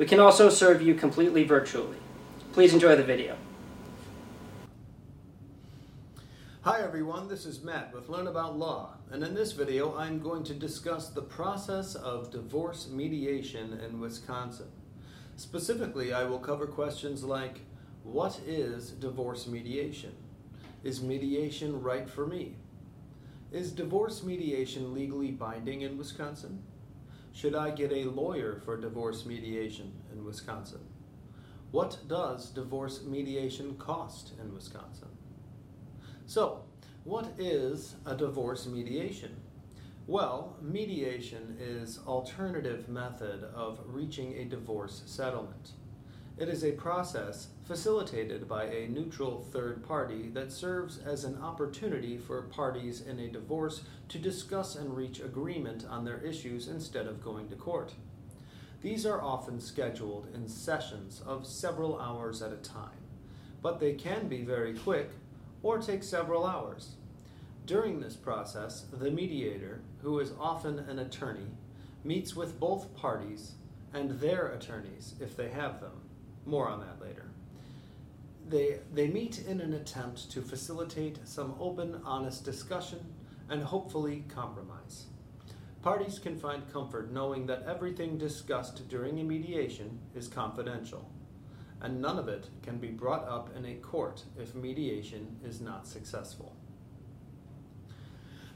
We can also serve you completely virtually. Please enjoy the video. Hi everyone, this is Matt with Learn About Law, and in this video I'm going to discuss the process of divorce mediation in Wisconsin. Specifically, I will cover questions like What is divorce mediation? Is mediation right for me? Is divorce mediation legally binding in Wisconsin? Should I get a lawyer for divorce mediation in Wisconsin? What does divorce mediation cost in Wisconsin? So, what is a divorce mediation? Well, mediation is alternative method of reaching a divorce settlement. It is a process facilitated by a neutral third party that serves as an opportunity for parties in a divorce to discuss and reach agreement on their issues instead of going to court. These are often scheduled in sessions of several hours at a time, but they can be very quick or take several hours. During this process, the mediator, who is often an attorney, meets with both parties and their attorneys if they have them. More on that later. They, they meet in an attempt to facilitate some open, honest discussion and hopefully compromise. Parties can find comfort knowing that everything discussed during a mediation is confidential, and none of it can be brought up in a court if mediation is not successful.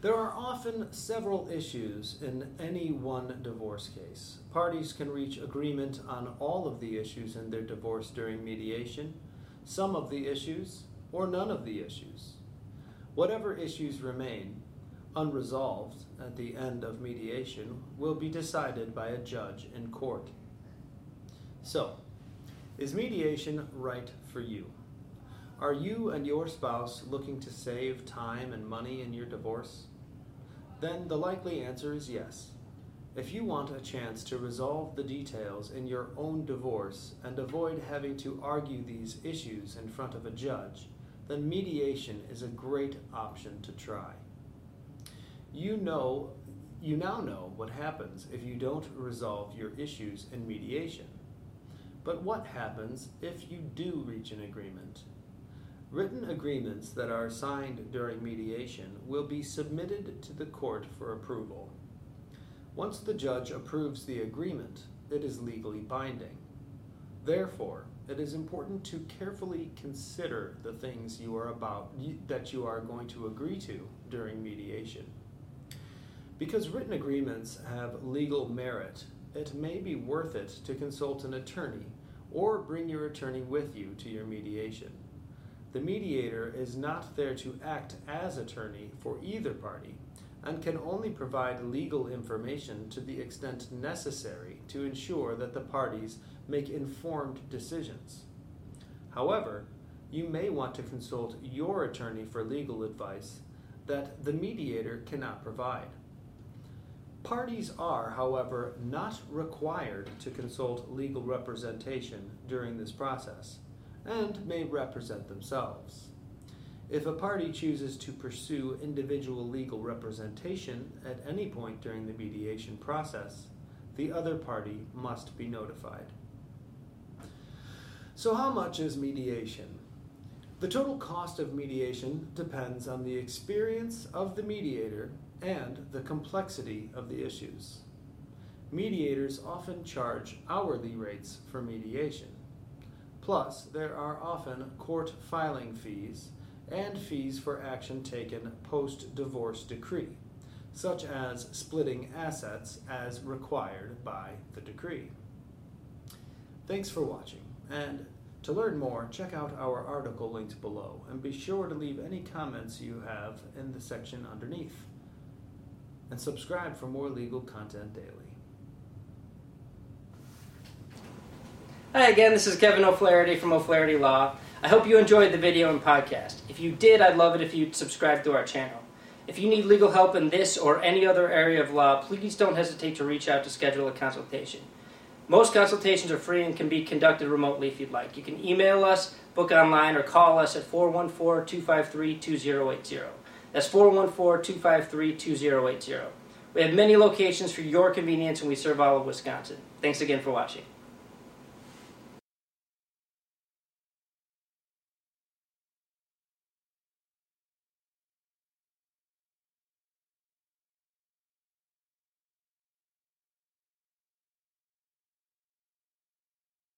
There are often several issues in any one divorce case. Parties can reach agreement on all of the issues in their divorce during mediation, some of the issues, or none of the issues. Whatever issues remain unresolved at the end of mediation will be decided by a judge in court. So, is mediation right for you? Are you and your spouse looking to save time and money in your divorce? Then the likely answer is yes. If you want a chance to resolve the details in your own divorce and avoid having to argue these issues in front of a judge, then mediation is a great option to try. You know you now know what happens if you don't resolve your issues in mediation. But what happens if you do reach an agreement Written agreements that are signed during mediation will be submitted to the court for approval. Once the judge approves the agreement, it is legally binding. Therefore, it is important to carefully consider the things you are about that you are going to agree to during mediation. Because written agreements have legal merit, it may be worth it to consult an attorney or bring your attorney with you to your mediation. The mediator is not there to act as attorney for either party and can only provide legal information to the extent necessary to ensure that the parties make informed decisions. However, you may want to consult your attorney for legal advice that the mediator cannot provide. Parties are, however, not required to consult legal representation during this process and may represent themselves. If a party chooses to pursue individual legal representation at any point during the mediation process, the other party must be notified. So, how much is mediation? The total cost of mediation depends on the experience of the mediator and the complexity of the issues. Mediators often charge hourly rates for mediation. Plus, there are often court filing fees and fees for action taken post divorce decree, such as splitting assets as required by the decree. Thanks for watching, and to learn more, check out our article linked below, and be sure to leave any comments you have in the section underneath. And subscribe for more legal content daily. Hi again, this is Kevin O'Flaherty from O'Flaherty Law. I hope you enjoyed the video and podcast. If you did, I'd love it if you'd subscribe to our channel. If you need legal help in this or any other area of law, please don't hesitate to reach out to schedule a consultation. Most consultations are free and can be conducted remotely if you'd like. You can email us, book online, or call us at 414 253 2080. That's 414 253 2080. We have many locations for your convenience and we serve all of Wisconsin. Thanks again for watching.